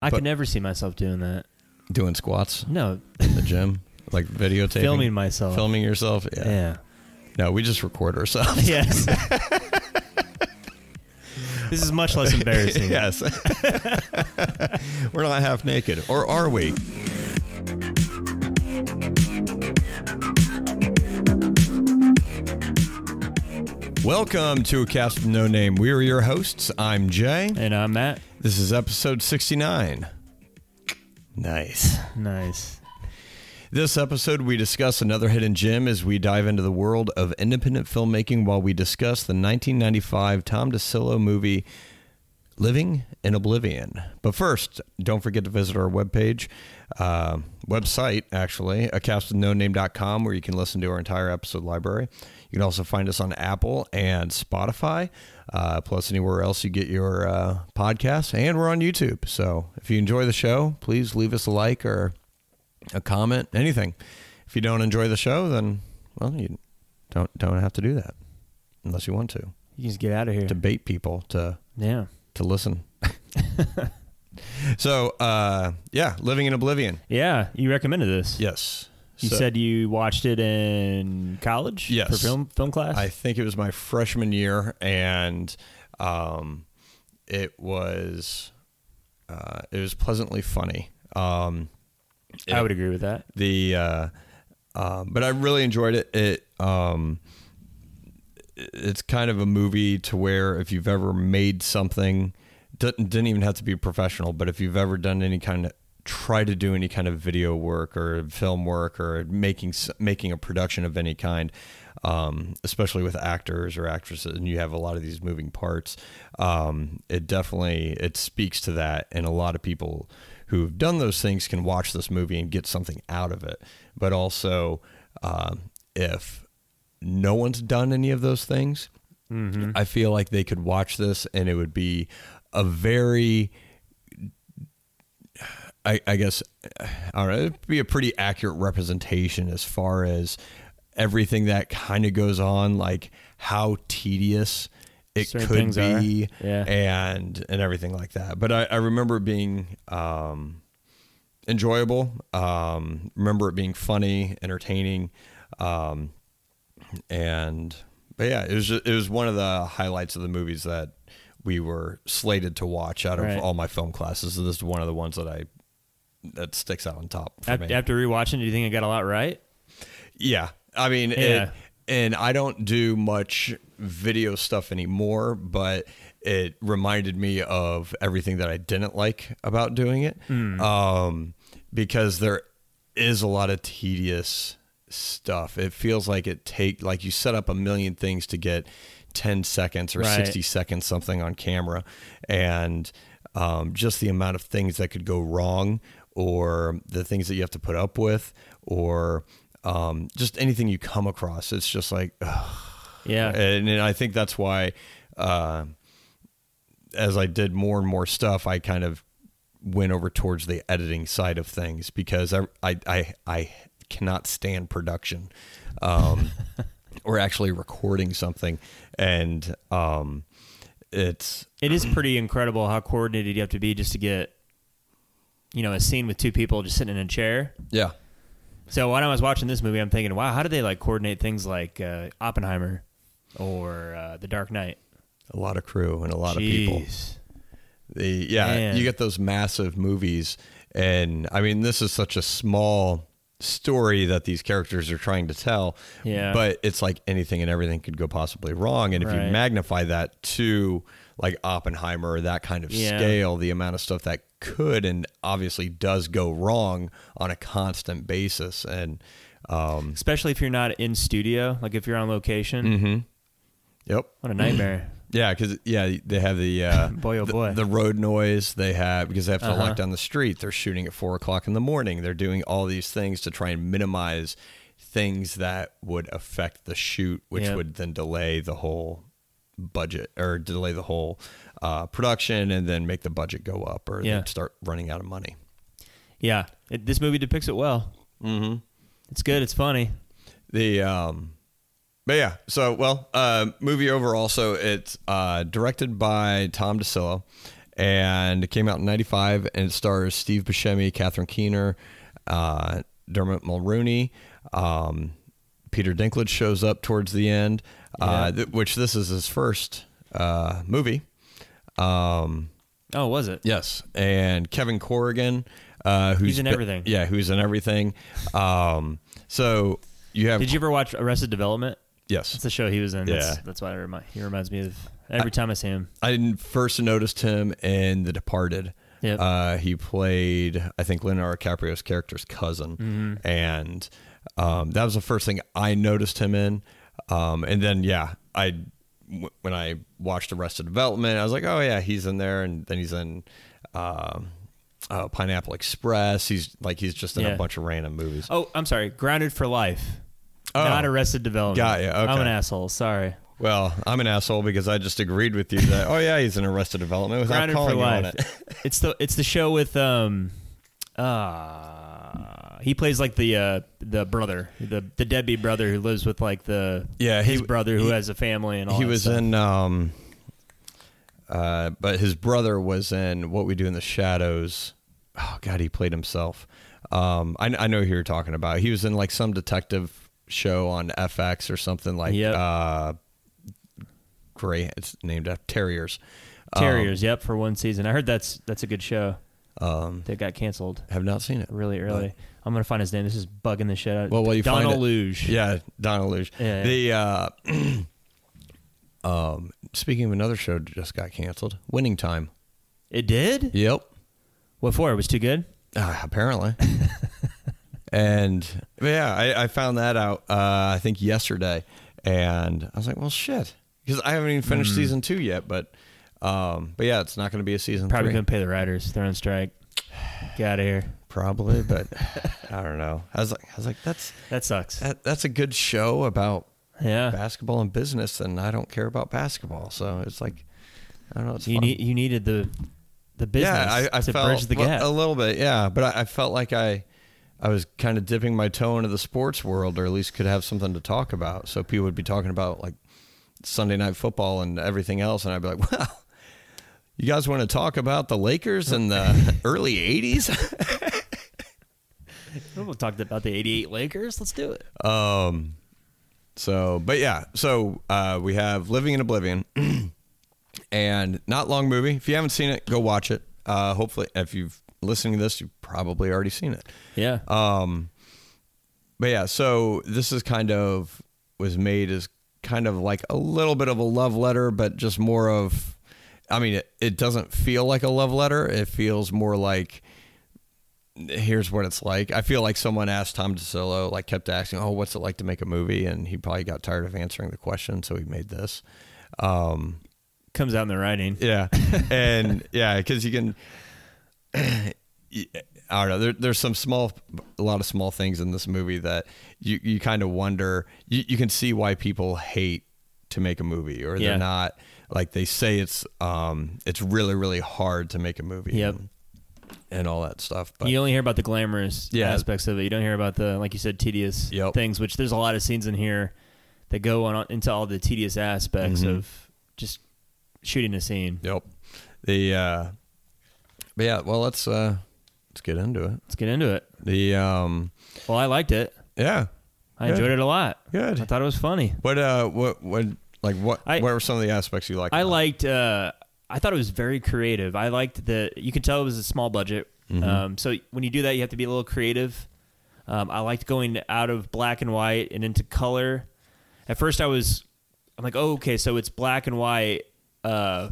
I could never see myself doing that. Doing squats No, in the gym, like videotaping, filming myself. filming yourself. Yeah. Yeah. No, we just record ourselves. Yes. this is much less embarrassing. yes. We're not half naked, or are we? Welcome to a cast of no name. We are your hosts. I'm Jay. And I'm Matt. This is episode 69. Nice. Nice. This episode, we discuss another hidden gem as we dive into the world of independent filmmaking while we discuss the 1995 Tom DeCillo movie Living in Oblivion. But first, don't forget to visit our webpage, uh, website, actually, acastwithnoname.com, where you can listen to our entire episode library. You can also find us on Apple and Spotify, uh, plus anywhere else you get your uh, podcasts. And we're on YouTube. So if you enjoy the show, please leave us a like or a comment, anything. If you don't enjoy the show, then well, you don't don't have to do that unless you want to. You can just get out of here. To bait people to yeah. to listen. so, uh, yeah, living in oblivion. Yeah. You recommended this. Yes. You So, said you watched it in college Yes. for film film class. I think it was my freshman year, and um, it was uh, it was pleasantly funny. Um, I would agree with that. the uh, um, but I really enjoyed it. It um, it's kind of a movie to where if you've ever made something, didn't, didn't even have to be professional, but if you've ever done any kind of try to do any kind of video work or film work or making making a production of any kind, um, especially with actors or actresses, and you have a lot of these moving parts. Um, it definitely it speaks to that, and a lot of people who've done those things can watch this movie and get something out of it. But also, um, if no one's done any of those things, I feel like they could watch this and it would be a very, I, I guess, I don't know, it'd be a pretty accurate representation as far as everything that kind of goes on, like how tedious it Certain could be, Yeah. and and everything like that. But I, I remember it being um, enjoyable. Um, remember it being funny, entertaining, um, and but yeah, it was just, it was one of the highlights of the movies that we were slated to watch out of Right. all my film classes. So this is one of the ones that I that sticks out on top for After, me. after rewatching, do you think I got a lot right? Yeah, I mean, Yeah. It, and I don't do much video stuff anymore, but it reminded me of everything that I didn't like about doing it, um, because there is a lot of tedious stuff. It feels like it take like you set up a million things to get ten seconds or Right. sixty seconds something on camera, and um, just the amount of things that could go wrong, or the things that you have to put up with, or um, just anything you come across. It's just like, ugh. Yeah. and, and I think that's why, uh, as I did more and more stuff, I kind of went over towards the editing side of things because I I I, I cannot stand production, um, or actually recording something, and um, it's It is pretty incredible how coordinated you have to be just to get, you know, a scene with two people just sitting in a chair. yeah. So when I was watching this movie, I'm thinking, wow, how do they like coordinate things like uh, Oppenheimer or uh, The Dark Knight? A lot of crew and a lot of people. The yeah, Man. you get those massive movies, and I mean, this is such a small story that these characters are trying to tell. Yeah. But it's like anything and everything could go possibly wrong, and if Right. you magnify that to like Oppenheimer or that kind of Yeah. scale, the amount of stuff that could and obviously does go wrong on a constant basis, and um, Especially if you're not in studio, like if you're on location. Mm-hmm. yep, What a nightmare. Yeah, because yeah, they have the uh, Boy, oh the, boy. the road noise they have because they have to Uh-huh. lock down the street. They're shooting at four o'clock in the morning. They're doing all these things to try and minimize things that would affect the shoot, which Yeah. would then delay the whole budget or delay the whole uh, production, and then make the budget go up or Yeah. start running out of money. yeah. It, this movie depicts it well. Mm-hmm. It's good. It's funny. The um, but yeah, so well, uh, movie overall. So it's uh, directed by Tom DeCillo, and it came out in '95, and it stars Steve Buscemi, Catherine Keener, uh, Dermot Mulroney. Um, Peter Dinklage shows up towards the end, uh, th- which this is his first uh, movie. Um, Oh, was it? Yes, and Kevin Corrigan, uh, who's He's in been- everything. Yeah, who's in everything. Um, so you have Did you ever watch Arrested Development? yes. That's the show he was in. Yeah. that's why I remind, he reminds me of every time I see him. I didn't- first noticed him in The Departed. Yep. Uh, he played, I think, Leonardo DiCaprio's character's cousin, Mm-hmm. and um, that was the first thing I noticed him in. Um, and then, yeah, I w- when I watched Arrested Development, I was like, oh yeah, he's in there, and then he's in um, uh, Pineapple Express. He's like he's just in Yeah. a bunch of random movies. Oh, I'm sorry. Grounded for Life. Oh. Not Arrested Development. Got ya, I'm an asshole. Sorry. Well, I'm an asshole because I just agreed with you that oh yeah, he's in Arrested Development without Grounded for calling you on it. it's the it's the show with um uh he plays like the uh the brother the the deadbeat brother who lives with like the Yeah, his he- brother who he- has a family and all he that was stuff. in um uh but his brother was in what we do in the shadows oh god he played himself um i, I know who you're talking about he was in like some detective show on fx or something like Yep. uh gray it's named after terriers Terriers. yep, for one season. I heard that's that's a good show. Um That got canceled have not seen it really early. I'm gonna find his name. This is bugging the shit out. Well, while you find Donal it- Logue. yeah donal logue Yeah, the uh um speaking of another show that just got canceled winning time It did. yep What for? It was too good. Uh, apparently. and yeah, I, I found that out uh, I think yesterday, and I was like, well, shit, because I haven't even finished season two yet. But um, but yeah, it's not going to be a season Probably going couldn't pay the writers. They're on strike. Get out of here. probably. But I don't know. I was like, I was like, that's That sucks. that, that's a good show about Yeah. basketball and business, and I don't care about basketball, so it's like I don't know. It's You fun. need you needed the the business yeah, I, I to felt bridge the gap. a little bit, yeah. But I, I felt like I, I was kind of dipping my toe into the sports world, or at least could have something to talk about. So people would be talking about like Sunday night football and everything else, and I'd be like, "Well, you guys want to talk about the Lakers in the early '80s?" we talked about the '88 Lakers. Let's do it. Um, so, but yeah, so uh, we have Living in Oblivion, and not long movie. If you haven't seen it, go watch it. Uh, hopefully, if you've listening to this, you've probably already seen it. Yeah. Um, but yeah, so this is kind of was made as kind of like a little bit of a love letter, but just more of, I mean, it, it doesn't feel like a love letter. It feels more like, here's what it's like. I feel like someone asked Tom DeCillo, like kept asking, oh, what's it like to make a movie? And he probably got tired of answering the question, so he made this. Um, Comes out in the writing. yeah, and yeah, because you can. I don't know. There, there's some small, a lot of small things in this movie that you, you kind of wonder. You, you can see why people hate to make a movie, or Yeah. they're not like they say it's um it's really really hard to make a movie. Yep. and, and all that stuff. But you only hear about the glamorous Yeah. aspects of it. You don't hear about the, like you said, tedious Yep. things. Which there's a lot of scenes in here that go on into all the tedious aspects Mhm. of just shooting a scene. yep, the uh, but yeah. Well, let's uh let's get into it. Let's get into it. The um Well, I liked it. yeah I Good. enjoyed it a lot. good. I thought it was funny. What uh what what like what I- what were some of the aspects you liked? I about liked. Uh, I thought it was very creative. I liked the. You could tell it was a small budget. Mhm. Um, so when you do that, you have to be a little creative. Um, I liked going out of black and white and into color. At first, I was. I'm like, oh, okay, so it's black and white. Uh,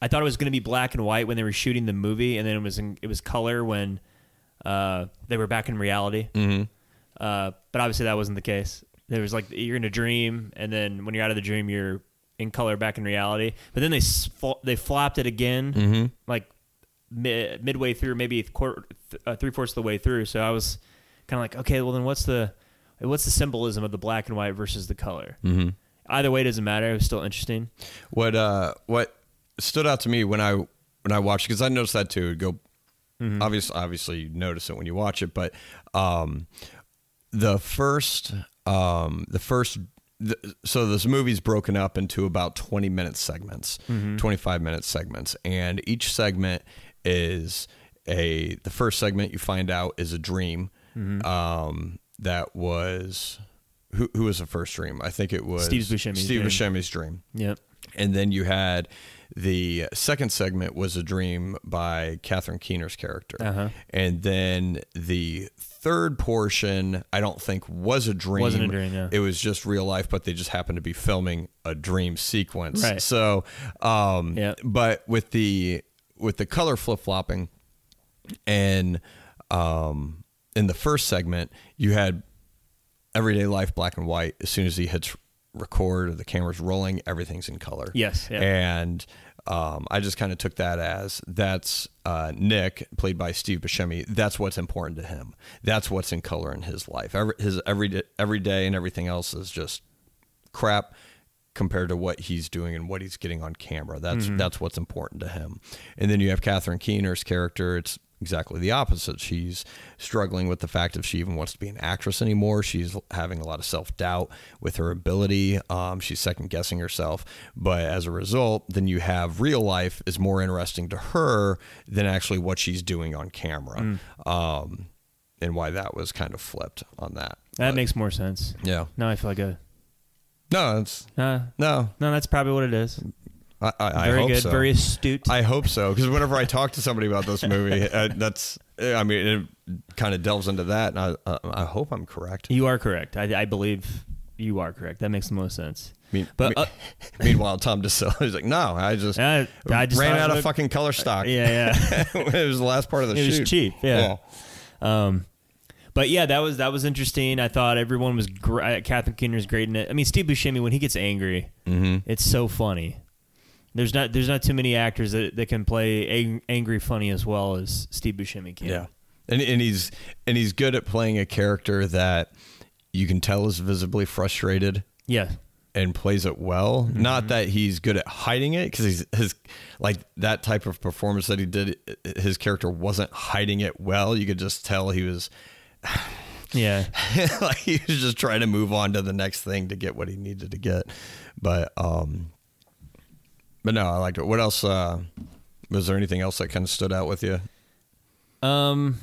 I thought it was going to be black and white when they were shooting the movie, and then it was in, it was color when uh, they were back in reality. Mhm. Uh, but obviously that wasn't the case. There was like you're in a dream, and then when you're out of the dream, you're in color back in reality. But then they they flopped it again, Mhm. like mi- midway through, maybe quarter, th- uh, three fourths of the way through. So I was kind of like, okay, well then what's the what's the symbolism of the black and white versus the color? Mhm. Either way, it doesn't matter. It was still interesting. What uh what stood out to me when I when I watched because I noticed that too. It'd go obviously obviously you notice it when you watch it, but um the first um the first so this movie's broken up into about 20 minute segments, Mm-hmm. 25 minute segments, and each segment is a the first segment you find out is a dream Mm-hmm. um, that was who who was the first dream? I think it was Steve Buscemi's Steve dream. Buscemi's dream. Yep. And then you had the second segment was a dream by Catherine Keener's character. Uh-huh. And then the third portion, I don't think was a dream. Wasn't a dream, yeah. It was just real life, but they just happened to be filming a dream sequence. Right. So, um, Yeah. but with the with the color flip flopping, and um, in the first segment, you had everyday life black and white. As soon as he hits record or the camera's rolling, everything's in color. Yes, yeah. And um, I just kind of took that as that's uh, Nick, played by Steve Buscemi. That's what's important to him. That's what's in color in his life. Every, his every day, every day and everything else is just crap compared to what he's doing and what he's getting on camera. That's that's what's important to him. And then you have Catherine Keener's character. It's exactly the opposite. She's struggling with the fact if she even wants to be an actress anymore. She's having a lot of self doubt with her ability. Um, she's second guessing herself. But as a result, then you have real life is more interesting to her than actually what she's doing on camera. Um, and why that was kind of flipped on that. That makes more sense. Yeah. Now I feel like a. No, it's Uh, no. no, that's probably what it is. I, I, I Very hope good. so. Very astute. I hope so because whenever I talk to somebody about this movie, uh, that's I mean it kind of delves into that, and I uh, I hope I'm correct. you are correct. I, I believe you are correct. That makes the most sense. Me- But uh, meanwhile, Tom DeCillo is like, no, I just I, I just ran out of looked- fucking color stock. Yeah, yeah. it was the last part of the it shoot. was cheap. Yeah. Um, but yeah, that was that was interesting. I thought everyone was great. Catherine Keener's great in it. I mean, Steve Buscemi when he gets angry, Mm-hmm. it's so funny. There's not there's not too many actors that, that can play ang- angry funny as well as Steve Buscemi can. Yeah, and and he's and he's good at playing a character that you can tell is visibly frustrated. Yeah. and plays it well. Mm-hmm. Not that he's good at hiding it because he's his like that type of performance that he did. His character wasn't hiding it well. You could just tell he was Yeah. like he was just trying to move on to the next thing to get what he needed to get. But um, but no, I liked it. What else? Uh, was there anything else that kind of stood out with you? Um,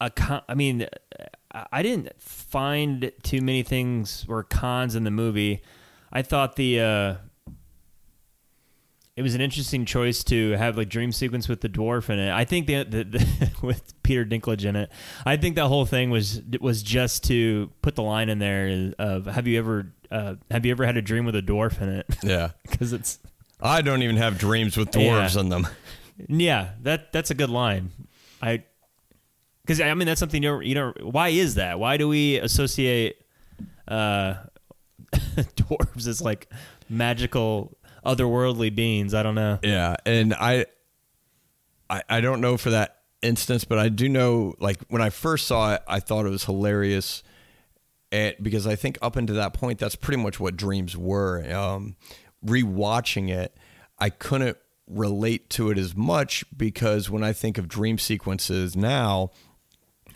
a con- I mean, I didn't find too many things were cons in the movie. I thought the uh, it was an interesting choice to have like dream sequence with the dwarf in it. I think the, the, the with Peter Dinklage in it. I think that whole thing was was just to put the line in there of Have you ever uh, have you ever had a dream with a dwarf in it? Yeah, Because it's I don't even have dreams with dwarves Yeah. in them. Yeah, that that's a good line. I because I mean that's something you don't, you don't. Why is that? Why do we associate uh, dwarves as like magical, otherworldly beings? I don't know. Yeah, and I, I, I don't know for that instance, but I do know. Like when I first saw it, I thought it was hilarious, and because I think up until that point, that's pretty much what dreams were. Um, rewatching it, I couldn't relate to it as much because when I think of dream sequences now,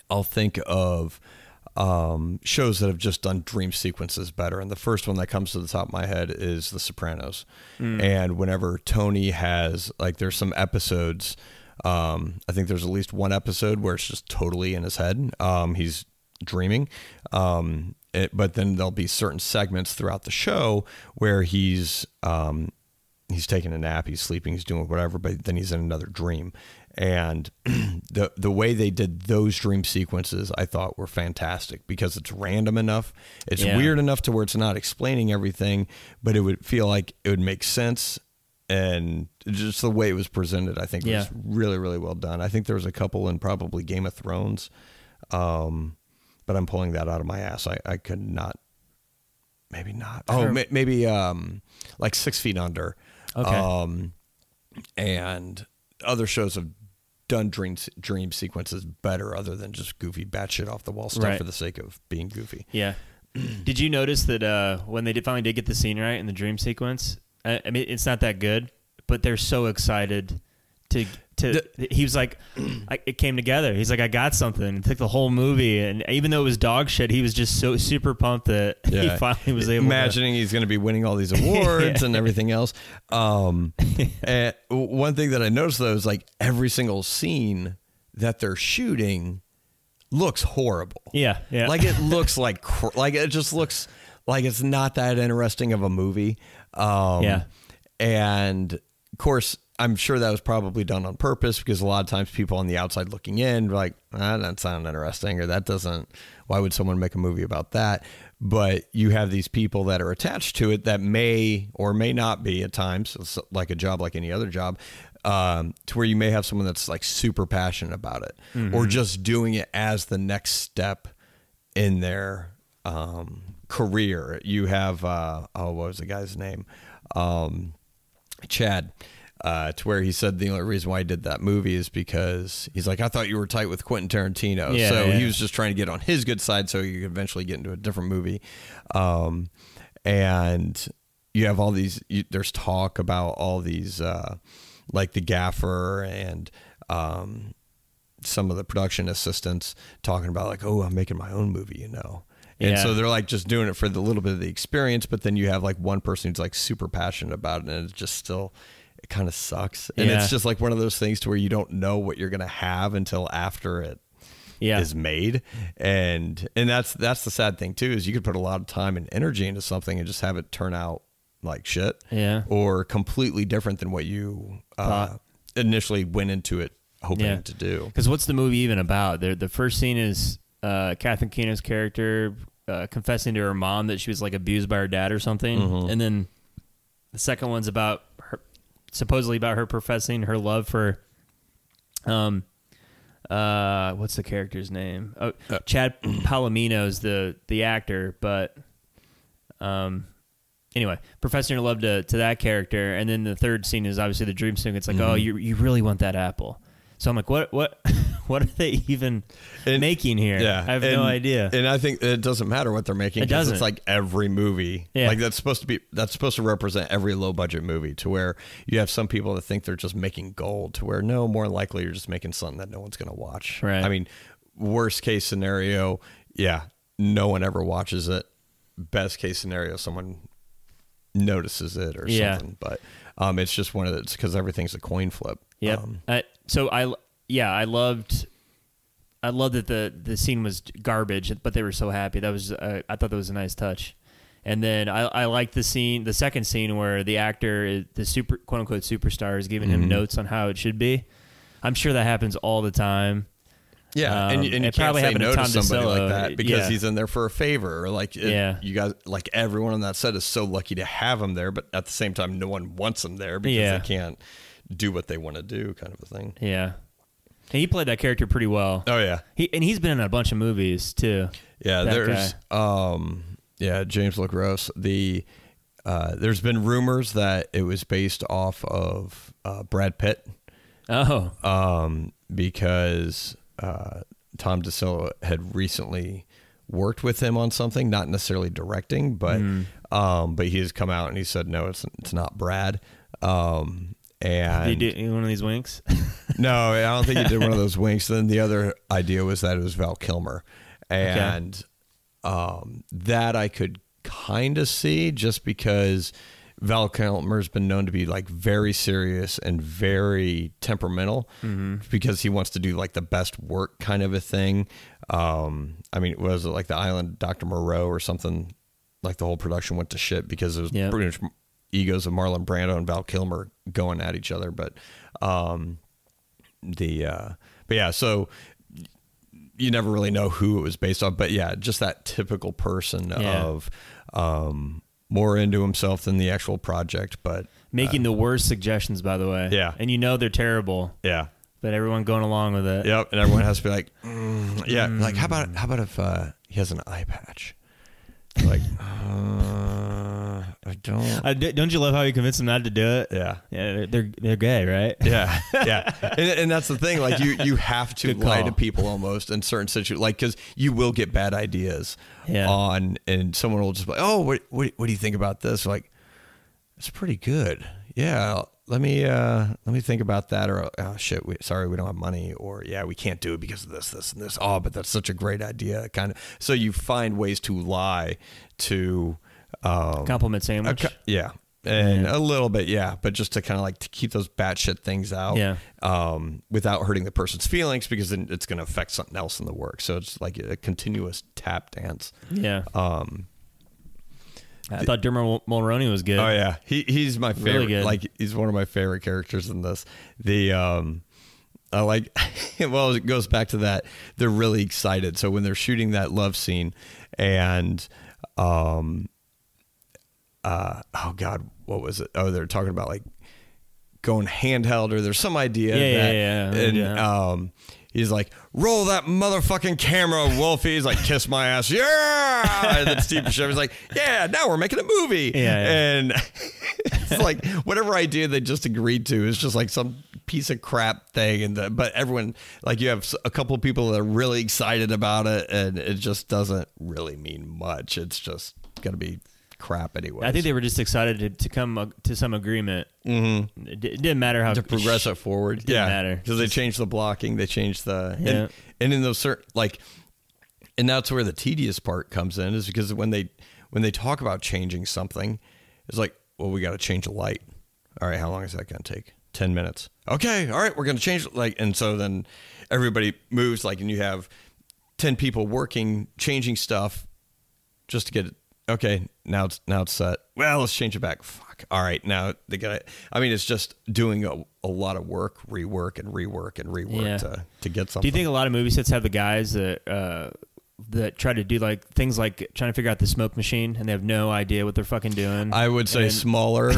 I'll think of um, shows that have just done dream sequences better. And the first one that comes to the top of my head is The Sopranos. And whenever Tony has, like, there's some episodes, um, I think there's at least one episode where it's just totally in his head. Um, he's dreaming. Um, it, but then there'll be certain segments throughout the show where he's um, he's taking a nap, he's sleeping, he's doing whatever, but then he's in another dream. And the the way they did those dream sequences, I thought were fantastic because it's random enough, it's Yeah. weird enough to where it's not explaining everything, but it would feel like it would make sense. And just the way it was presented, I think Yeah. was really, really well done. I think there was a couple in probably Game of Thrones, um, but I'm pulling that out of my ass. I, I could not maybe not. Oh, don't- maybe um, like Six Feet Under. Okay. Um, and other shows have done dream dream sequences better, other than just goofy batshit off the wall stuff Right. for the sake of being goofy. Yeah. did you notice that uh, when they did finally did get the scene right in the dream sequence? I, I mean, it's not that good, but they're so excited to to he was like, I, it came together. He's like, I got something. It took the whole movie, and even though it was dog shit, he was just so super pumped that he finally was able. imagining he's going to be winning all these awards and everything else. Um, and one thing that I noticed though is like every single scene that they're shooting looks horrible. Yeah, yeah. Like it looks like cr- like it just looks like it's not that interesting of a movie. Um, Yeah. and of course, I'm sure that was probably done on purpose because a lot of times people on the outside looking in, like, ah, that sounds interesting, or that doesn't. Why would someone make a movie about that? But you have these people that are attached to it that may or may not be at times, it's like a job like any other job, um, to where you may have someone that's like super passionate about it or just doing it as the next step in their um, career. You have uh, oh, what was the guy's name? Um, Chad. Uh, to where he said the only reason why he did that movie is because he's like, I thought you were tight with Quentin Tarantino. Yeah, so yeah. he was just trying to get on his good side so you could eventually get into a different movie. Um, and you have all these, you, there's talk about all these, uh, like the gaffer and um, some of the production assistants talking about, like, oh, I'm making my own movie, you know. And Yeah. so they're like just doing it for the little bit of the experience, but then you have like one person who's like super passionate about it, and it's just still, it kind of sucks. And Yeah. it's just like one of those things to where you don't know what you're gonna have until after it yeah, is made, and and that's that's the sad thing too is you could put a lot of time and energy into something and just have it turn out like shit, Yeah. or completely different than what you uh, initially went into it hoping Yeah. to do. Because what's the movie even about? The the first scene is uh, Catherine Keener's character uh, confessing to her mom that she was like abused by her dad or something, Mm-hmm. and then the second one's about supposedly about her professing her love for, um, uh, what's the character's name? Oh, Uh, Chad Palomino's the the actor, but um. Anyway, professing her love to, to that character, and then the third scene is obviously the dream scene. It's like, oh, you you really want that apple. So I'm like, what what what are they even And- making here? Yeah, I have and- no idea. And I think it doesn't matter what they're making. It doesn't. It's like every movie. Yeah. Like that's supposed to be. That's supposed to represent every low budget movie. To where you have some people that think they're just making gold. To where no, more likely you're just making something that no one's going to watch. Right. I mean, worst case scenario, yeah, no one ever watches it. Best case scenario, someone notices it or Yeah. something. But um, it's just one of it's because everything's a coin flip. Yeah. Um, so I yeah I loved I loved that the the scene was garbage, but they were so happy. That was uh, I thought that was a nice touch. And then I, I liked the scene, the second scene where the actor, the super quote unquote superstar, is giving Mm-hmm. him notes on how it should be. I'm sure that happens all the time. Yeah, and, Um, you- and you can't probably say to no to Tom somebody like that because Yeah. he's in there for a favor. Or like, it- Yeah. you guys, like everyone on that set is so lucky to have him there, but at the same time, no one wants him there because Yeah. they can't do what they want to do, kind of a thing. Yeah, and he played that character pretty well. Oh yeah, He and he's been in a bunch of movies too. yeah. There's, um, yeah, James LeGros. The uh, there's been rumors that it was based off of uh, Brad Pitt. Oh, um, because uh, Tom DeCillo had recently worked with him on something, not necessarily directing, but Hmm. um, but he has come out and he said no, it's it's not Brad. Um, and he do one of these winks? no, I don't think he did one of those winks. Then the other idea was that it was Val Kilmer, and um, that I could kind of see just because Val Kilmer's been known to be like very serious and very temperamental because he wants to do like the best work kind of a thing. Um, I mean, was it like the Island Dr. Moreau or something? Like the whole production went to shit because it was Yep. pretty much egos of Marlon Brando and Val Kilmer going at each other. But um, the uh, but yeah, so you never really know who it was based on, but yeah, just that typical person Yeah. of um, more into himself than the actual project. But Making the worst suggestions, by the way. Uh, Yeah. and you know they're terrible, yeah, but everyone going along with it. yep, and everyone has to be like, mm, yeah, like how about how about if uh, he has an eye patch? Like, uh, I don't. D- don't you love how you convince them not to do it? Yeah. Yeah, they're they're, they're gay, right? Yeah, yeah, and, and that's the thing. Like you, you have to lie to people almost in certain situations, like because you will get bad ideas Yeah. on, and someone will just be like, "Oh, what, what, what do you think about this?" Like, it's pretty good. Yeah, let me uh let me think about that or oh shit we, sorry we don't have money or yeah we can't do it because of this this and this oh but that's such a great idea kind of so you find ways to lie to um Compliment a sandwich. cou- yeah and Yeah. a little bit yeah but just to kind of like to keep those batshit things out Yeah. um without hurting the person's feelings because then it's going to affect something else in the work so it's like a continuous tap dance yeah. um I thought Dermot Mulroney was good. Oh yeah, he he's my Really favorite. good. Like he's one of my favorite characters in this. The um, I like. well, it goes back to that. They're really excited. So when they're shooting that love scene, and um, uh, oh god, what was it? Oh, they're talking about like going handheld or there's some idea Yeah, yeah, that, yeah, and yeah. um. He's like, roll that motherfucking camera, Wolfie. He's like, kiss my ass, yeah. And then Steve Buscemi's like, yeah. Now we're making a movie. Yeah, yeah. And it's like whatever idea they just agreed to is just like some piece of crap thing. And the, but everyone like you have a couple of people that are really excited about it, and it just doesn't really mean much. It's just gonna be crap anyway. I think they were just excited to, to come uh, to some agreement. Mm-hmm. It, di- it didn't matter how to progress it forward. It didn't yeah, matter. because they changed the blocking, they changed the Yeah. and, and in those certain like, and that's where the tedious part comes in is because when they when they talk about changing something, it's like, well, we got to change a light. All right, how long is that going to take? Ten minutes. Okay, all right, we're going to change like, and so then everybody moves like, and you have ten people working, changing stuff just to get it. Okay, now it's now it's set. Well, let's change it back. Fuck. All right, now they got it. I mean, it's just doing a, a lot of work, rework and rework and rework Yeah. to to get something. Do you think a lot of movie sets have the guys that uh, that try to do like things like trying to figure out the smoke machine and they have no idea what they're fucking doing? I would say And- smaller,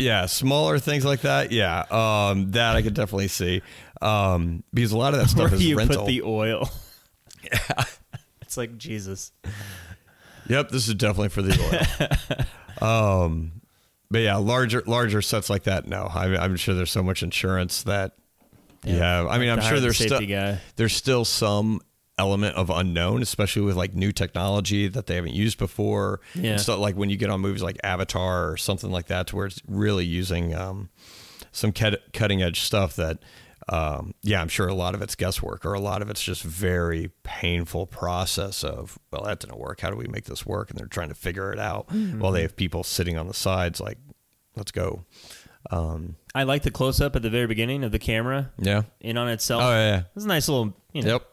yeah, smaller things like that. Yeah, um, that I could definitely see um, because a lot of that stuff where is you rental. put the oil. Yeah. it's like Jesus. Yep, this is definitely for the oil. um, but yeah, larger larger sets like that. No, I, I'm sure there's so much insurance that you Yeah. have. I mean, I'm sure the there's still there's still some element of unknown, especially with like new technology that they haven't used before. Yeah. Stuff like when you get on movies like Avatar or something like that, to where it's really using um, some cut, cutting edge stuff that. Um, yeah, I'm sure a lot of it's guesswork, or a lot of it's just very painful process of, well, that didn't work. How do we make this work? And they're trying to figure it out Mm-hmm. while they have people sitting on the sides, like, let's go. Um, I like the close up at the very beginning of the camera yeah. in on itself. Oh yeah. It's a nice little you know, Yep.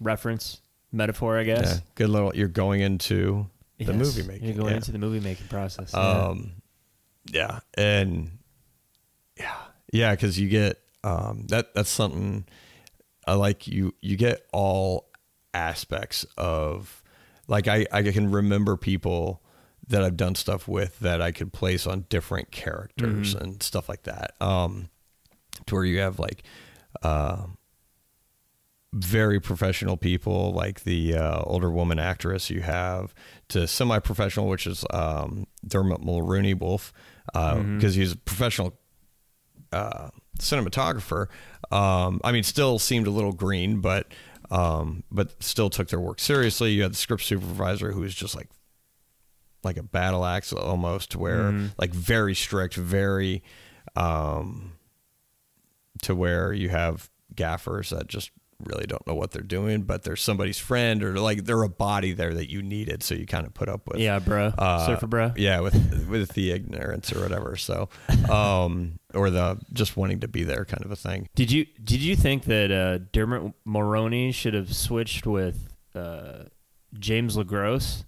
reference metaphor, I guess. Yeah. Good little. You're going into the movie making. You're going yeah. into the movie making process. yeah. Um, yeah, and yeah, yeah, because you get um, that. That's something I like. You you get all aspects of like I I can remember people that I've done stuff with that I could place on different characters and stuff like that. Um, to where you have like. Uh, very professional people like the uh, older woman actress you have to semi-professional which is um, dermot mulroney wolf because he's a professional uh, cinematographer um, i mean still seemed a little green but um, but still took their work seriously. You had the script supervisor who was just like like a battle axe almost where like very strict very um, to where you have gaffers that just really don't know what they're doing, but they're somebody's friend or like they're a body there that you needed, so you kind of put up with. yeah, bro. uh, Surfer bro. Yeah, with with the ignorance or whatever. So, um, or the just wanting to be there kind of a thing. Did you did you think that uh, Dermot Mulroney should have switched with uh, James LeGros?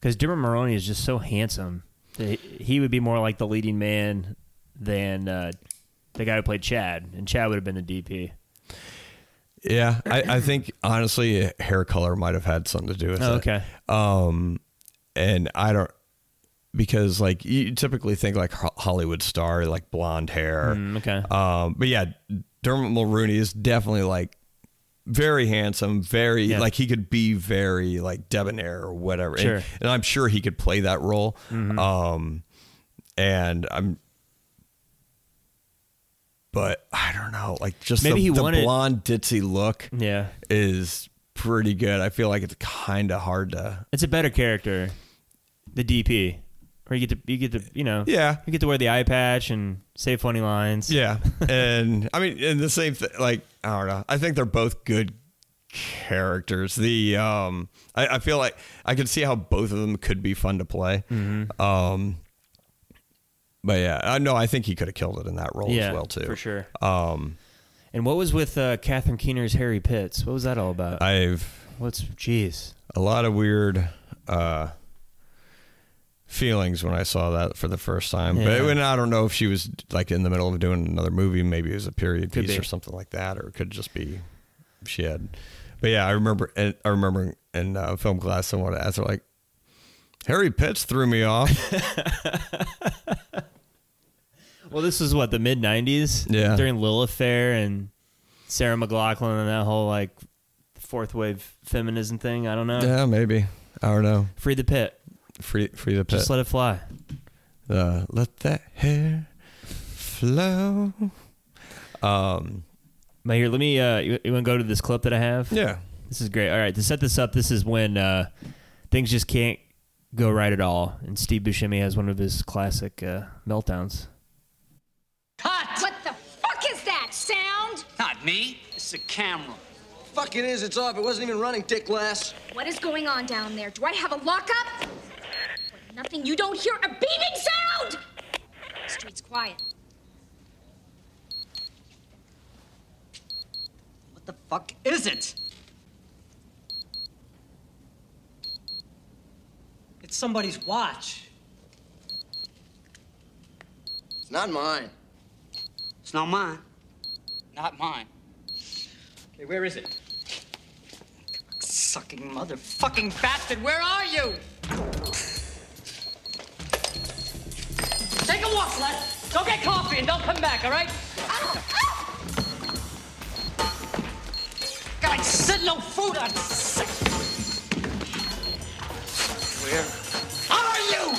Because Dermot Mulroney is just so handsome. he would be more like the leading man than uh, the guy who played Chad, and Chad would have been the DP. Yeah, I, I think honestly, hair color might have had something to do with Oh, it. okay. Um, and I don't because like you typically think like Hollywood star, like blonde hair. Mm, okay. Um, but yeah, Dermot Mulroney is definitely like very handsome, very Yeah. like he could be very like debonair or whatever. Sure. Mm-hmm. And, I'm sure he could play that role. Um, and I'm, but I don't know, like just Maybe the, he the wanted- blonde ditzy look Yeah, is pretty good. I feel like it's kind of hard to. it's a better character, the DP, Or you get to you get to you know Yeah. you get to wear the eye patch and say funny lines. Yeah, and I mean, and the same thing. Like I don't know. I think they're both good characters. The um, I, I feel like I can see how both of them could be fun to play. Um, but yeah, I know. I think he could have killed it in that role yeah, as well too. for sure. Um, And what was with uh, Catherine Keener's Harry Pitts? What was that all about? I've What's jeez? a lot of weird uh feelings when I saw that for the first time. Yeah. But when I don't know if she was like in the middle of doing another movie, maybe it was a period Could piece be. or something like that, or it could just be she had. But yeah, I remember. and I remember in uh, film class, someone asked her like, "Harry Pitts threw me off." Well, this was what the mid '90s. Yeah. during Lilith Fair and Sarah McLachlan and that whole like fourth wave feminism thing. I don't know. yeah, maybe. I don't know. Free the pit. Free, free the pit. Just let it fly. uh, let that hair flow. Um. But here, let me. Uh, you, you want to go to this clip that I have? Yeah. This is great. All right, to set this up, this is when uh, things just can't go right at all, and Steve Buscemi has one of his classic uh, meltdowns. Cut! What the fuck is that sound? Not me. It's is a camera. Fuck it is, it's off. It wasn't even running, dick glass. What is going on down there? Do I have a lockup? What, nothing. You don't hear a beeping sound. The street's quiet. What the fuck is it? It's somebody's watch. It's not mine. It's not mine. Not mine. Okay, where is it? Sucking motherfucking bastard, where are you? Take a walk, Les. Go get coffee and don't come back, all right? God, I said no food on sick. Where are you?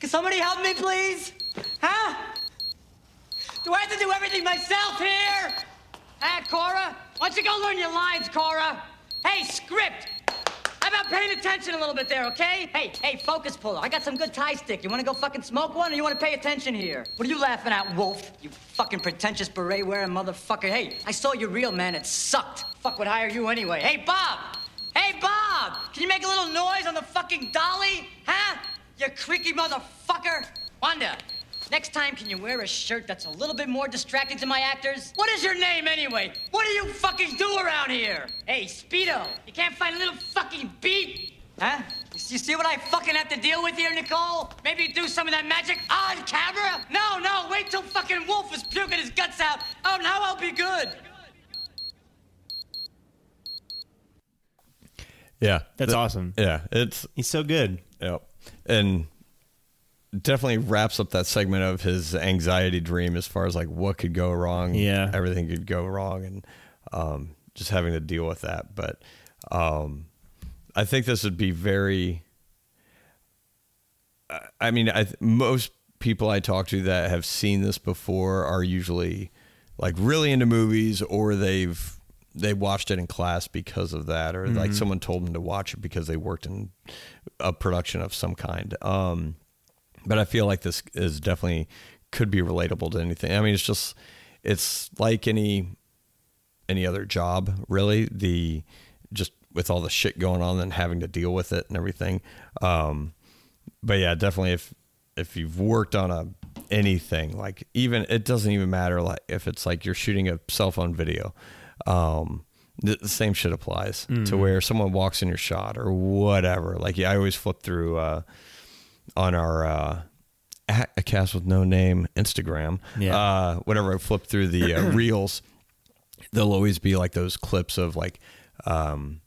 Can somebody help me, please? Huh? Do I have to do everything myself here? Huh, Cora? Why don't you go learn your lines, Cora? Hey, script! How about paying attention a little bit there, okay? Hey, hey, focus puller. I got some good tie stick. You wanna go fucking smoke one or you wanna pay attention here? What are you laughing at, Wolf? You fucking pretentious beret wearing motherfucker. Hey, I saw your reel, man. It sucked. Fuck would hire you anyway. Hey, Bob! Hey, Bob! Can you make a little noise on the fucking dolly? Huh? You creaky motherfucker! Wanda, next time can you wear a shirt that's a little bit more distracting to my actors? What is your name anyway? What do you fucking do around here? Hey, Speedo, you can't find a little fucking beat? Huh? You see- what I fucking have to deal with here, Nicole? Maybe do some of that magic on camera? No, no, wait till fucking Wolf is puking his guts out. Oh, now I'll be good. Yeah. That's Th- awesome. Yeah. It's He's so good. Yep. And definitely wraps up that segment of his anxiety dream as far as like what could go wrong. Yeah. Everything could go wrong and um, just having to deal with that. But um, I think this would be very. I- I mean, I th- most people I talk to that have seen this before are usually like really into movies or they've they watched it in class because of that or like someone told them to watch it because they worked in a production of some kind. Um, but I feel like this is definitely could be relatable to anything. I mean, it's just it's like any any other job, really. The just with all the shit going on and having to deal with it and everything. Um, but yeah, definitely if if you've worked on a anything like even it doesn't even matter like if it's like you're shooting a cell phone video um the, the same shit applies to where someone walks in your shot or whatever. Like yeah, i always flip through uh on our uh at a cast with no name instagram. Yeah. uh whenever i flip through the uh, reels there'll always be like those clips of like um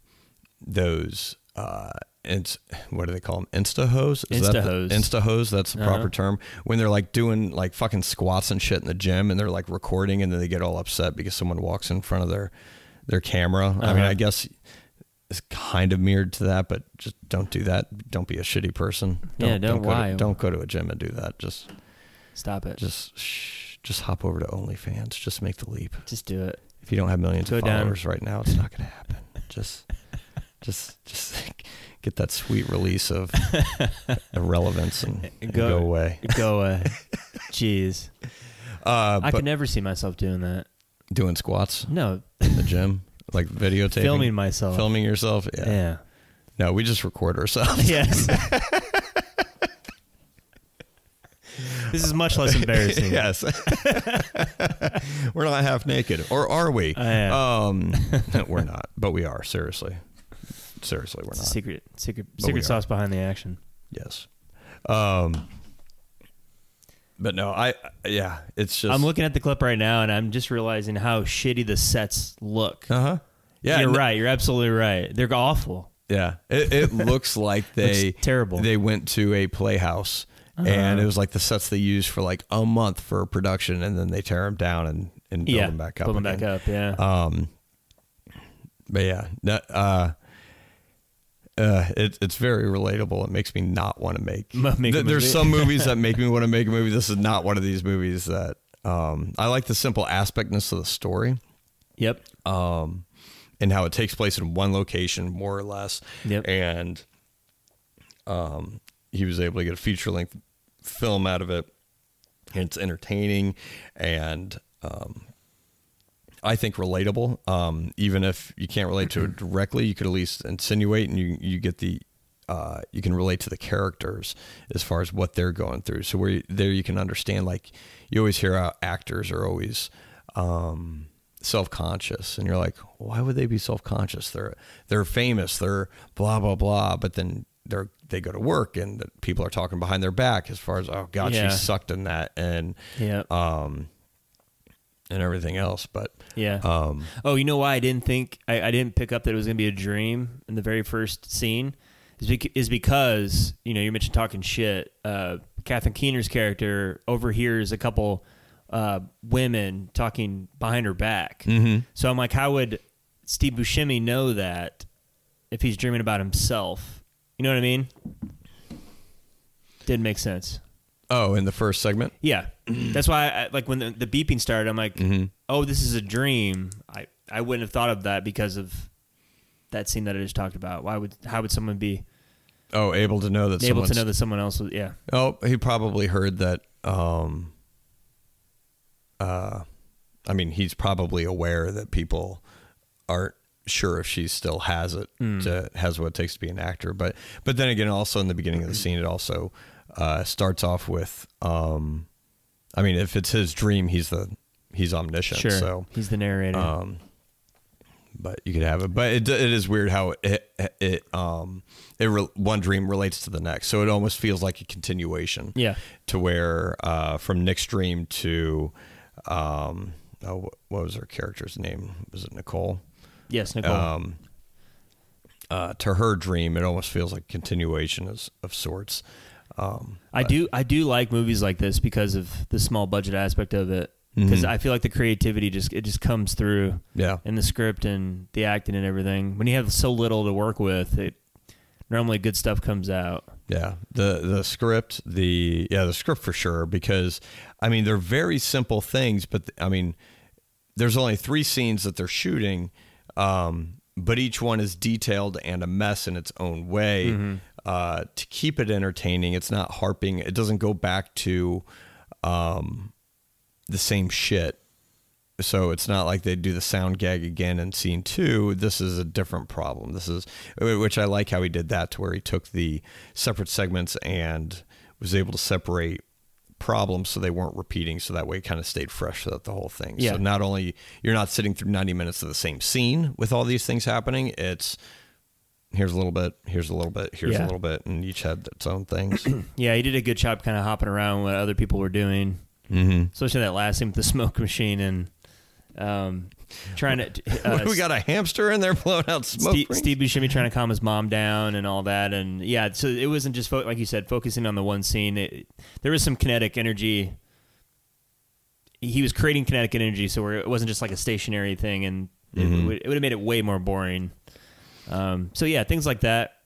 those uh it's what do they call them insta hose Insta-hose. insta hose that's the Uh-huh. proper term when they're like doing like fucking squats and shit in the gym and they're like recording and then they get all upset because someone walks in front of their their camera i mean Uh-huh. i guess it's kind of mirrored to that but just don't do that don't be a shitty person Yeah, don't- go why? to, don't go to a gym and do that just Stop it. Just, shh, just hop over to onlyfans just make the leap just do it. if you don't have millions Go of down. followers right now, it's not going to happen. Just Just just get that sweet release of irrelevance and, and go, away. Go away. Jeez. Uh, I could never see myself doing that. doing squats No, in the gym, like videotaping, filming myself. filming yourself. Yeah. Yeah. No, we just record ourselves. Yes. this is much less embarrassing. yes. we're not half naked, or are we? I am. Um, we're not, but we are. Seriously, seriously, we're It's not. secret, secret, But secret sauce behind the action. Yes. Um, but no, I yeah, it's just I'm looking at the clip right now, and I'm just realizing how shitty the sets look. Uh huh. Yeah, You're right. You're absolutely right. They're awful. Yeah, it, it looks like they Looks terrible. Uh-huh. They went to a playhouse, and it was like the sets they used for like a month for production, and then they tear them down and and build yeah. them back up. Build them again. back up. Yeah. Um, but yeah, uh, uh, it, it's very relatable. It makes me not want to make. Make Th- There's some movies that make me want to make a movie. This is not one of these movies that. Um, I like the simple aspectness of the story yep. um, and how it takes place in one location, more or less. Yep. And um, he was able to get a feature length film out of it. And it's entertaining and um, I think relatable. Um, even if you can't relate to it directly, you could at least insinuate and you, you get the. Uh, you can relate to the characters as far as what they're going through. So where you, there you can understand, like you always hear how actors are always um, self-conscious and you're like why would they be self-conscious they're they're famous they're blah blah blah but then they're they go to work and the people are talking behind their back as far as oh god Yeah. she sucked in that and Yeah. um and everything else but yeah. um oh, you know why I didn't think I, I didn't pick up that it was going to be a dream in the very first scene is, bec- is because you know you mentioned talking shit. Uh, Catherine Keener's character overhears a couple uh, women talking behind her back. Mm-hmm. So I'm like, how would Steve Buscemi know that if he's dreaming about himself? You know what I mean? Didn't make sense. Oh in the first segment Yeah, that's why I, like when the, the beeping started, I'm like, oh, this is a dream. I I wouldn't have thought of that because of that scene that I just talked about. Why would how would someone be oh able to know that able to know that someone else was? Yeah, Oh, he probably heard that. Um, uh, I mean, he's probably aware that people aren't sure if she still has it, to, has what it takes to be an actor. But, but then again, also in the beginning of the scene, it also uh, starts off with. Um, I mean, if it's his dream, he's the he's omniscient. sure. So, he's the narrator. um, but you could have it. But it, it is weird how it it um it re- one dream relates to the next, so it almost feels like a continuation. Yeah. To where uh, from Nick's dream to um oh, what was her character's name? Was it Nicole? yes, Nicole. Um, uh, to her dream, it almost feels like a continuation of, of sorts. Um, I do I do like movies like this because of the small budget aspect of it. Because I feel like the creativity just it just comes through. Yeah. in the script and the acting and everything. When you have so little to work with, it normally good stuff comes out. Yeah, the the script, the yeah, the script for sure. Because I mean, they're very simple things, but I mean, there's only three scenes that they're shooting, um, but each one is detailed and a mess in its own way. Uh, to keep it entertaining, it's not harping. It doesn't go back to um, the same shit. So it's not like they do the sound gag again in scene two. This is a different problem. This is, which I like how he did that to where he took the separate segments and was able to separate problems so they weren't repeating. So that way it kind of stayed fresh throughout the whole thing. Yeah. So not only you're not sitting through 90 minutes of the same scene with all these things happening, it's here's a little bit, here's a little bit, here's Yeah. a little bit, and each had its own things. Yeah, he did a good job kind of hopping around what other people were doing, mm-hmm. especially that last scene with the smoke machine and um, trying to. Uh, we got a hamster in there blowing out smoke. Steve, rings? Steve Buscemi trying to calm his mom down and all that, and yeah, so it wasn't just fo- like you said, focusing on the one scene. It, there was some kinetic energy. He was creating kinetic energy, so it wasn't just like a stationary thing, and it, it would have made it way more boring. Um, so yeah, things like that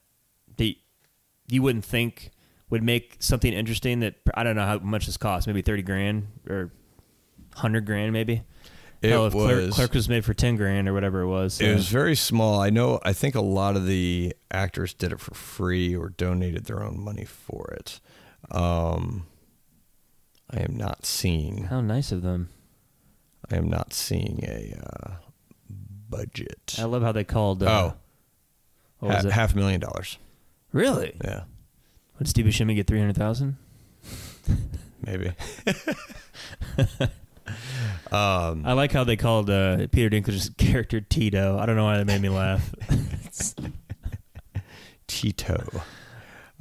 that you wouldn't think would make something interesting. That I don't know how much this costs, maybe thirty grand or hundred grand, maybe. It Hell, if was- Clerk was made for ten grand or whatever it was. It was very small. I know. I think a lot of the actors did it for free or donated their own money for it. Um, I am not seeing. how nice of them. I am not seeing a uh, budget. I love how they called. Uh, oh, what was ha- it? half a million dollars. really? Yeah, Would Steve Buscemi get? Three hundred thousand. maybe. um, I like how they called uh, Peter Dinklage's character Tito. I don't know why that made me laugh. Tito.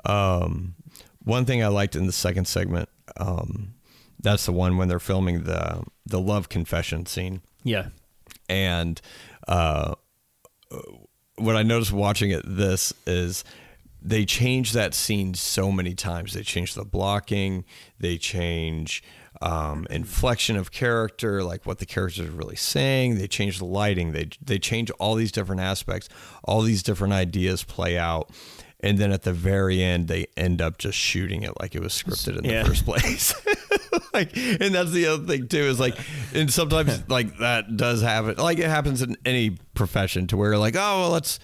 Um, one thing I liked in the second segment, um, that's the one when they're filming the the love confession scene. yeah. and uh, what I noticed watching it this is they change that scene so many times. They change the blocking, they change um, inflection of character, like what the characters are really saying. They change the lighting. They they change all these different aspects. All these different ideas play out. And then at the very end, they end up just shooting it like it was scripted in Yeah. the first place. like, and that's the other thing too is like, and sometimes like that does happen. Like it happens in any profession to where like, oh well, let's.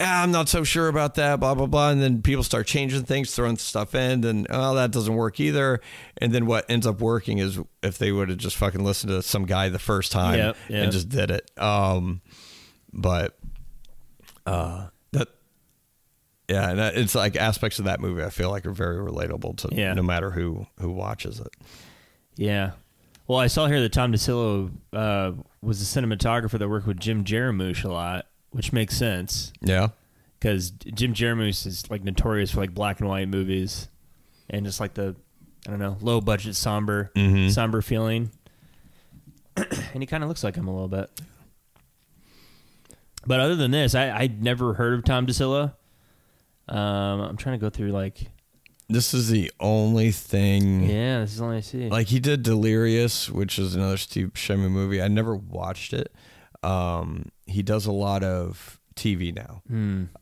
ah, I'm not so sure about that. Blah blah blah, and then people start changing things, throwing stuff in, and oh, that doesn't work either. And then what ends up working is if they would have just fucking listened to some guy the first time Yep, yep. and just did it. Um, but uh, that yeah, and it's like aspects of that movie I feel like are very relatable to Yeah. no matter who who watches it. Yeah. Well, I saw here that Tom DeCillo uh, was a cinematographer that worked with Jim Jarmusch a lot, which makes sense Yeah. because Jim Jarmusch is like notorious for like black and white movies and just like the I don't know low budget somber somber feeling. and he kind of looks like him a little bit. But other than this, I I'd never heard of Tom DeCillo. Um, I'm trying to go through like This is the only thing. yeah, this is only I see. Like he did Delirious, which is another Steve Buscemi movie. I never watched it. Um, he does a lot of TV now.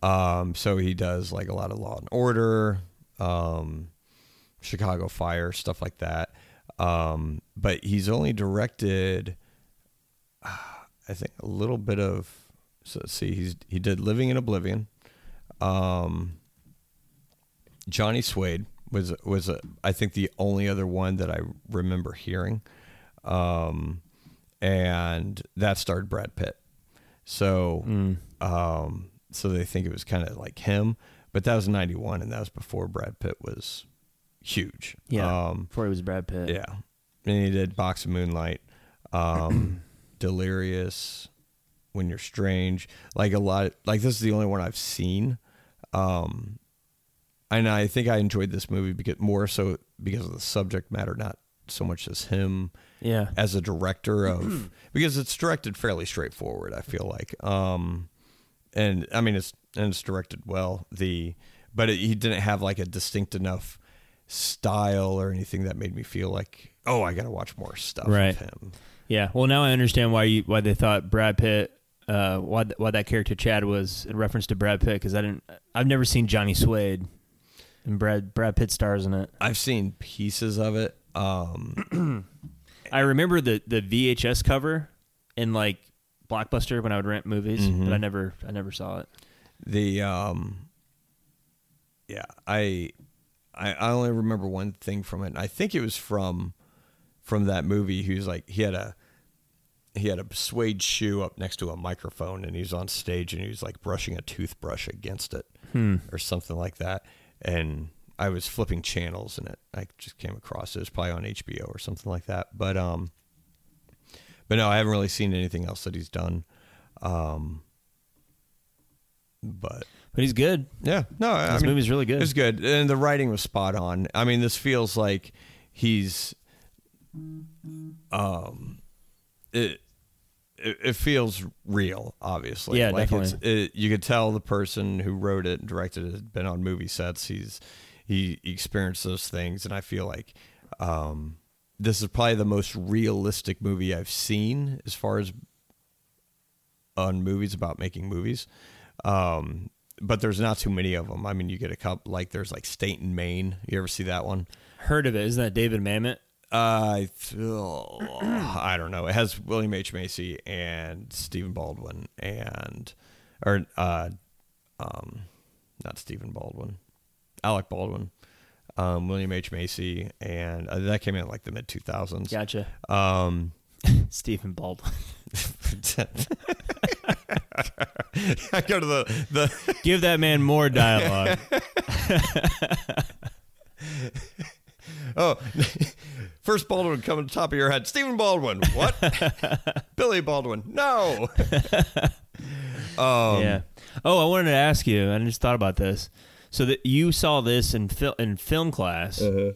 Um, so he does like a lot of Law and Order, um, Chicago Fire, stuff like that. Um, but he's only directed, I think, a little bit of. So let's see, he's he did Living in Oblivion. Um, Johnny Suede was was a, I think the only other one that I remember hearing, um, and that starred Brad Pitt. So, um, so they think it was kind of like him, but that was '91, and that was before Brad Pitt was huge. yeah, um, before he was Brad Pitt. yeah, and he did Box of Moonlight, um, Delirious, When You're Strange. Like a lot, like this is the only one I've seen. Um, and I think I enjoyed this movie because more so because of the subject matter, not so much as him yeah. as a director of because it's directed fairly straightforward. I feel like, um, and I mean it's and it's directed well. The but it, he didn't have like a distinct enough style or anything that made me feel like oh I got to watch more stuff Right. of him. Yeah. Well, now I understand why you why they thought Brad Pitt, uh, why why that character Chad was in reference to Brad Pitt because I didn't I've never seen Johnny Suede, and Brad Brad Pitt stars in it. I've seen pieces of it. Um, I remember the the VHS cover in like Blockbuster when I would rent movies, but I never I never saw it. the um, yeah I, I I only remember one thing from it. And I think it was from from that movie. He was like he had a he had a suede shoe up next to a microphone and he was on stage and he was like brushing a toothbrush against it or something like that. And I was flipping channels and it I just came across it. It was probably on HBO or something like that. But um but no, I haven't really seen anything else that he's done. Um but But he's good. yeah, no, I This mean, movie's really good. It's good, and the writing was spot on. I mean, this feels like he's, um, it it, it feels real. Obviously, Yeah, like definitely. It's, it, you could tell the person who wrote it and directed it had been on movie sets. He's he experienced those things, and I feel like, um, this is probably the most realistic movie I've seen as far as on movies about making movies. Um, but there's not too many of them. I mean, you get a couple like there's like State and Main. You ever see that one? Heard of it? Isn't that David Mamet? I feel I don't know. It has William H Macy and Stephen Baldwin and or uh um not Stephen Baldwin. Alec Baldwin. Um, William H Macy and uh, that came in like the mid 2000s. Gotcha. Um Stephen Baldwin. I go to the the Give that man more dialogue. Oh, first Baldwin coming to the top of your head. Stephen Baldwin. What? Billy Baldwin. No. Um, yeah. Oh, I wanted to ask you. I just thought about this. So that you saw this in fil- in film class. Uh-huh.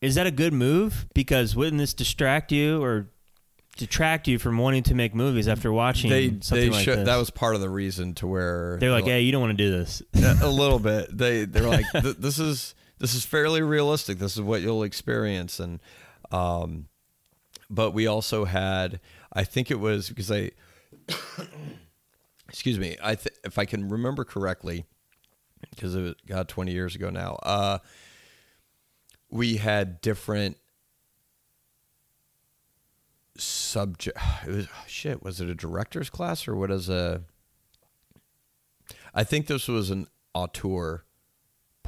Is that a good move? Because wouldn't this distract you or detract you from wanting to make movies after watching They something they like should, this? that was part of the reason to where They're like, "Hey, you don't want to do this." a little bit. They they're like this is this is fairly realistic. This is what you'll experience and um but we also had I think it was because I excuse me. I th- if I can remember correctly because it was God 20 years ago now. Uh we had different subject it was shit was it a director's class or what is a I think this was an auteur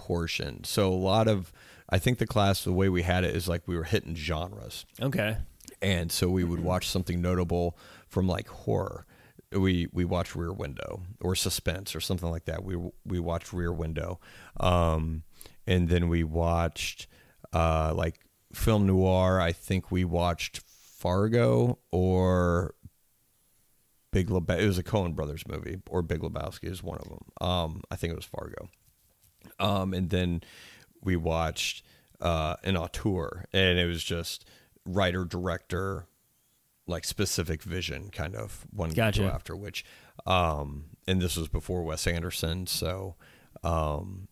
portion. So a lot of I think the class the way we had it is like we were hitting genres. Okay. And so we would watch something notable from like horror. We we watched Rear Window or suspense or something like that. We we watched Rear Window. Um and then we watched uh like film noir. I think we watched Fargo or Big Lebowski. It was a Coen Brothers movie, or Big Lebowski is one of them. Um, I think it was Fargo. Um, and then we watched uh, an auteur, and it was just writer director, like specific vision kind of one Gotcha. go after which. Um, and this was before Wes Anderson, so. Um,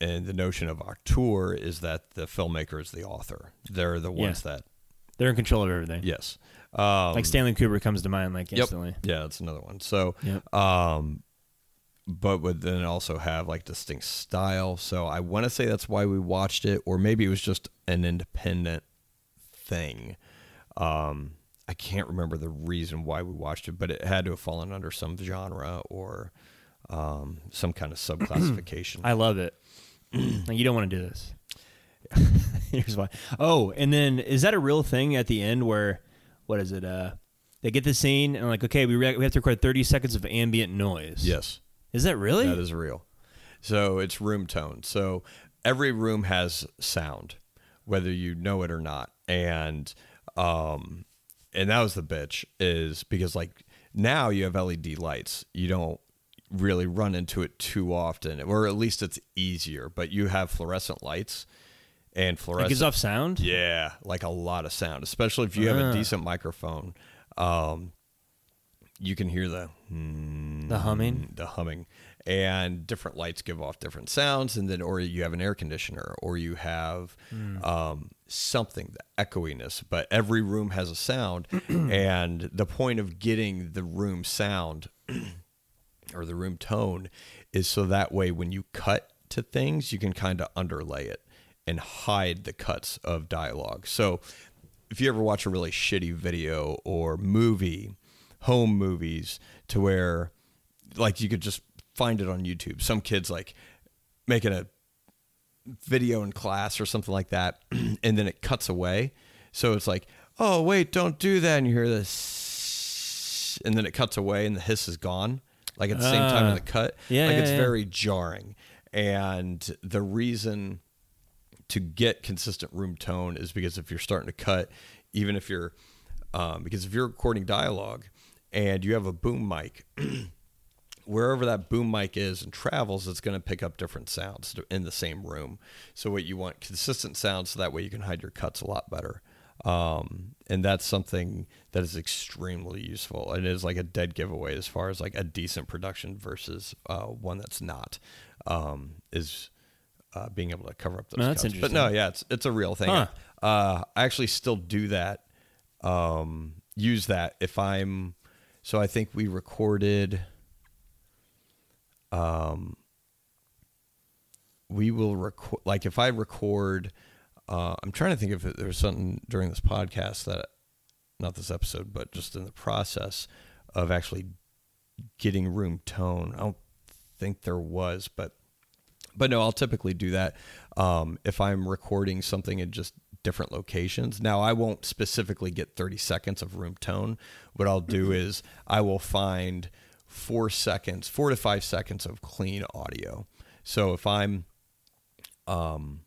and the notion of auteur is that the filmmaker is the author. They're the ones that They're in control of everything. yes. Um, Like Stanley Kubrick comes to mind like Yep. instantly. Yeah, that's another one. So, Yep. um, but would then also have like distinct style. So I want to say that's why we watched it, or maybe it was just an independent thing. Um, I can't remember the reason why we watched it, but it had to have fallen under some genre or um, some kind of subclassification. I love it. like, you don't want to do this. Here's why. Oh, and then is that a real thing at the end where what is it? Uh, they get the scene and like, okay, we re- we have to record 30 seconds of ambient noise. yes. Is that really? That is real. So it's room tone. So every room has sound, whether you know it or not. And um and that was the bitch is because like now you have LED lights. You don't really run into it too often, or at least it's easier. But you have fluorescent lights and It fluorescent gives off sound. yeah, like a lot of sound, especially if you have Ah. a decent microphone. Um, you can hear the The humming. the humming, and different lights give off different sounds, and then or you have an air conditioner, or you have um, something the echoiness. But every room has a sound, and the point of getting the room sound or the room tone is so that way when you cut to things, you can kind of underlay it and hide the cuts of dialogue. So if you ever watch a really shitty video or movie, home movies, to where like you could just find it on YouTube. Some kids like making a video in class or something like that, and then it cuts away. So it's like, oh wait, don't do that, and you hear this, and then it cuts away, and the hiss is gone, like at the same time Ah. in the cut. Yeah, like yeah, it's yeah. very jarring. And the reason to get consistent room tone is because if you're starting to cut, even if you're, um, because if you're recording dialogue and you have a boom mic, wherever that boom mic is and travels, it's going to pick up different sounds in the same room. So what you want consistent sounds, so that way you can hide your cuts a lot better. Um, and that's something that is extremely useful and is like a dead giveaway as far as like a decent production versus uh, one that's not. Um, is uh, being able to cover up those No, that's cuts. But no, yeah, it's it's a real thing. Huh. Uh, I actually still do that. Um, use that if I'm. So I think we recorded. Um, we will record like if I record, uh, I'm trying to think if there was something during this podcast that, not this episode, but just in the process of actually getting room tone. I don't think there was, but but no, I'll typically do that um, if I'm recording something in just different locations. Now, I won't specifically get 30 seconds of room tone. What I'll do is I will find four seconds, four to five seconds of clean audio. So if I'm um,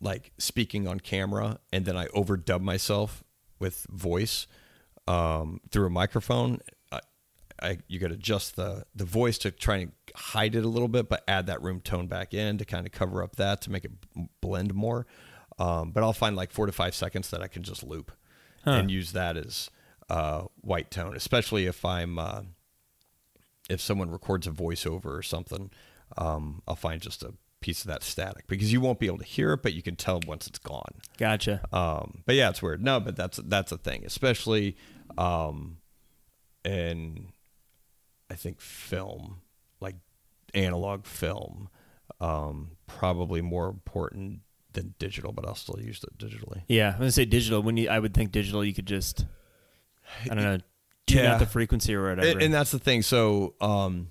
like speaking on camera and then I overdub myself with voice um, through a microphone, I, I you got to adjust the the voice to try and hide it a little bit, but add that room tone back in to kind of cover up that to make it blend more. Um, but I'll find like four to five seconds that I can just loop and use that as uh, white tone, especially if I'm uh, if someone records a voiceover or something. Um, I'll find just a piece of that static because you won't be able to hear it, but you can tell once it's gone. Gotcha. Um, but yeah, it's weird. No, but that's that's a thing, especially um, in I think film, like analog film, um, probably more important than digital, but I'll still use it digitally. Yeah, I'm gonna say digital. When you, I would think digital, you could just, I don't know, tune Yeah. out the frequency or whatever. And, and that's the thing. So, um,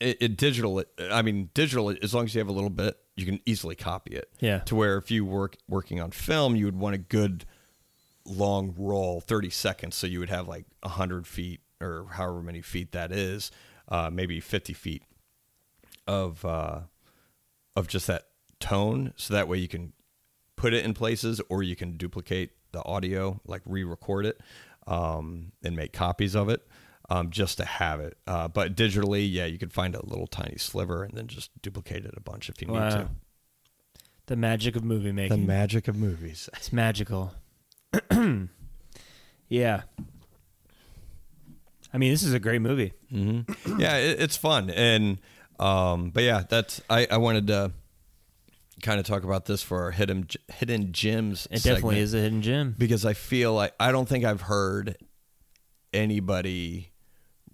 it, it digital. It, I mean, digital. As long as you have a little bit, you can easily copy it. Yeah. To where if you work working on film, you would want a good long roll, thirty seconds. So you would have like hundred feet or however many feet that is, uh, maybe fifty feet of uh, of just that tone. So that way you can put it in places, or you can duplicate the audio, like re-record it, um, and make copies of it, um, just to have it. Uh, but digitally, yeah, you could find a little tiny sliver and then just duplicate it a bunch if you need to. the magic of movie making. The magic of movies. it's magical. yeah. I mean, this is a great movie. yeah, it, it's fun, and um, but yeah, that's I, I wanted to kind of talk about this for our hidden hidden gems. It definitely is a hidden gem. because I feel like I don't think I've heard anybody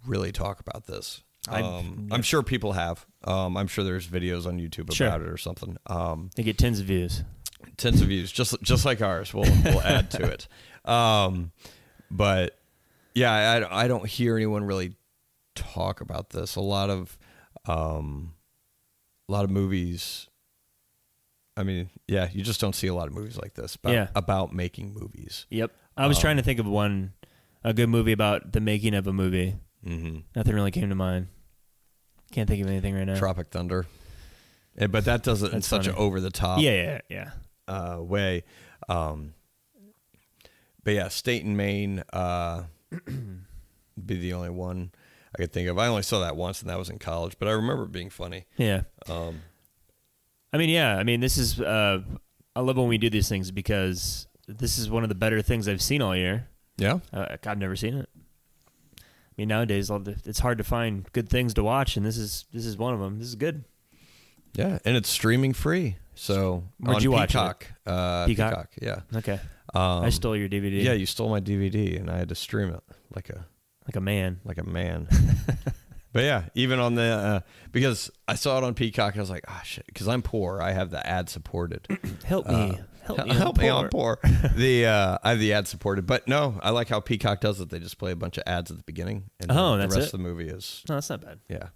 really talk about this. Um, I'm sure people have. Um, I'm sure there's videos on YouTube Sure. about it or something. Um, They get tens of views. tens of views, just just like ours. We'll we'll add to it. Um, but yeah, I, I don't hear anyone really talk about this. A lot of um, a lot of movies. I mean, yeah, you just don't see a lot of movies like this about, Yeah. about making movies. Yep. I was trying to think of one, a good movie about the making of a movie. Mm-hmm. Nothing really came to mind. Can't think of anything right now. Tropic Thunder. Yeah, but that does it in That's such an funny. over the top yeah, yeah, yeah. uh, way. Um, but yeah, State and Main uh, be the only one I could think of. I only saw that once, and that was in college. But I remember it being funny. Yeah. Um, I mean, yeah. I mean, this is. Uh, I love when we do these things because this is one of the better things I've seen all year. yeah, Uh, I've never seen it. I mean, nowadays it's hard to find good things to watch, and this is this is one of them. This is good. yeah, and it's streaming free. So Where'd on you watch it? Peacock, Uh, Peacock? Peacock, yeah. Okay, Um, I stole your DVD. Yeah, you stole my DVD, and I had to stream it like a like a man. like a man. but yeah, even on the uh, because I saw it on Peacock, and I was like, ah, shit, because I'm poor. I have the ad supported. Help me, help me, help I'm me, poor. I'm poor. the uh, I have the ad supported, but no, I like how Peacock does it. They just play a bunch of ads at the beginning, and Oh, the rest it? of the movie is No, that's not bad. yeah.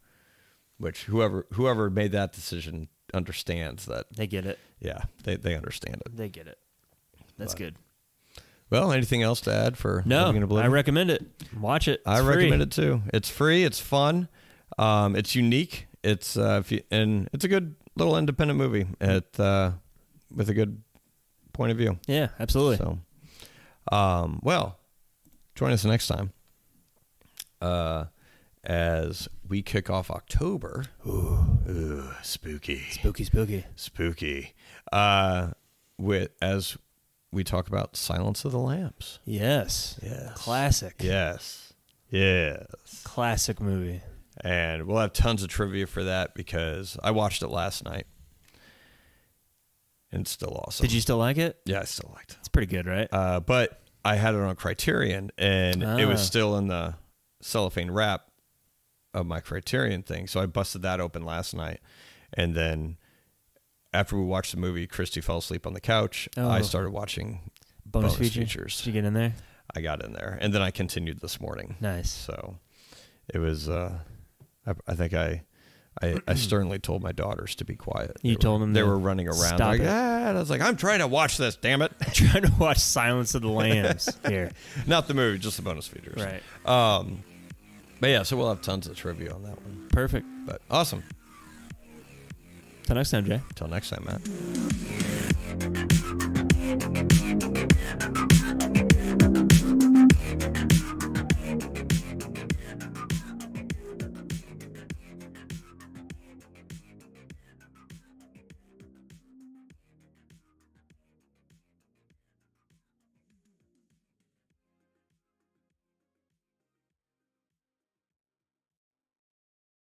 Which whoever whoever made that decision understands that. They get it. Yeah, they they understand it. They get it. That's good. Well, anything else to add for No, Living in I recommend it. Watch it. I It's free. recommend it too. It's free. It's fun. Um, it's unique. It's uh, if you, and it's a good little independent movie. It uh, with a good point of view. Yeah, absolutely. So, um, well, join us next time. Uh, as we kick off October. Ooh, spooky, Spooky, spooky. spooky. Uh, with as we talk about Silence of the Lambs. Yes. Yes. Classic. Yes. Yes. Classic movie. And we'll have tons of trivia for that because I watched it last night. And it's still awesome. Did you still like it? Yeah, I still liked it. It's pretty good, right? Uh, but I had it on Criterion and it was Ah. still in the cellophane wrap of my Criterion thing. So I busted that open last night. And then after we watched the movie, Christy fell asleep on the couch. Oh. I started watching bonus, bonus feature? features. Did you get in there? I got in there, and then I continued this morning. Nice. So it was. Uh, I, I think I, I, I sternly told my daughters to be quiet. You They were- told them they were running around stop like it. ah. I was like, I'm trying to watch this. Damn it! I'm Trying to watch Silence of the Lambs here. Not the movie, just the bonus features. Right. Um, but yeah, so we'll have tons of trivia on that one. Perfect. But awesome. Till next time, Jay. Till next time, Matt.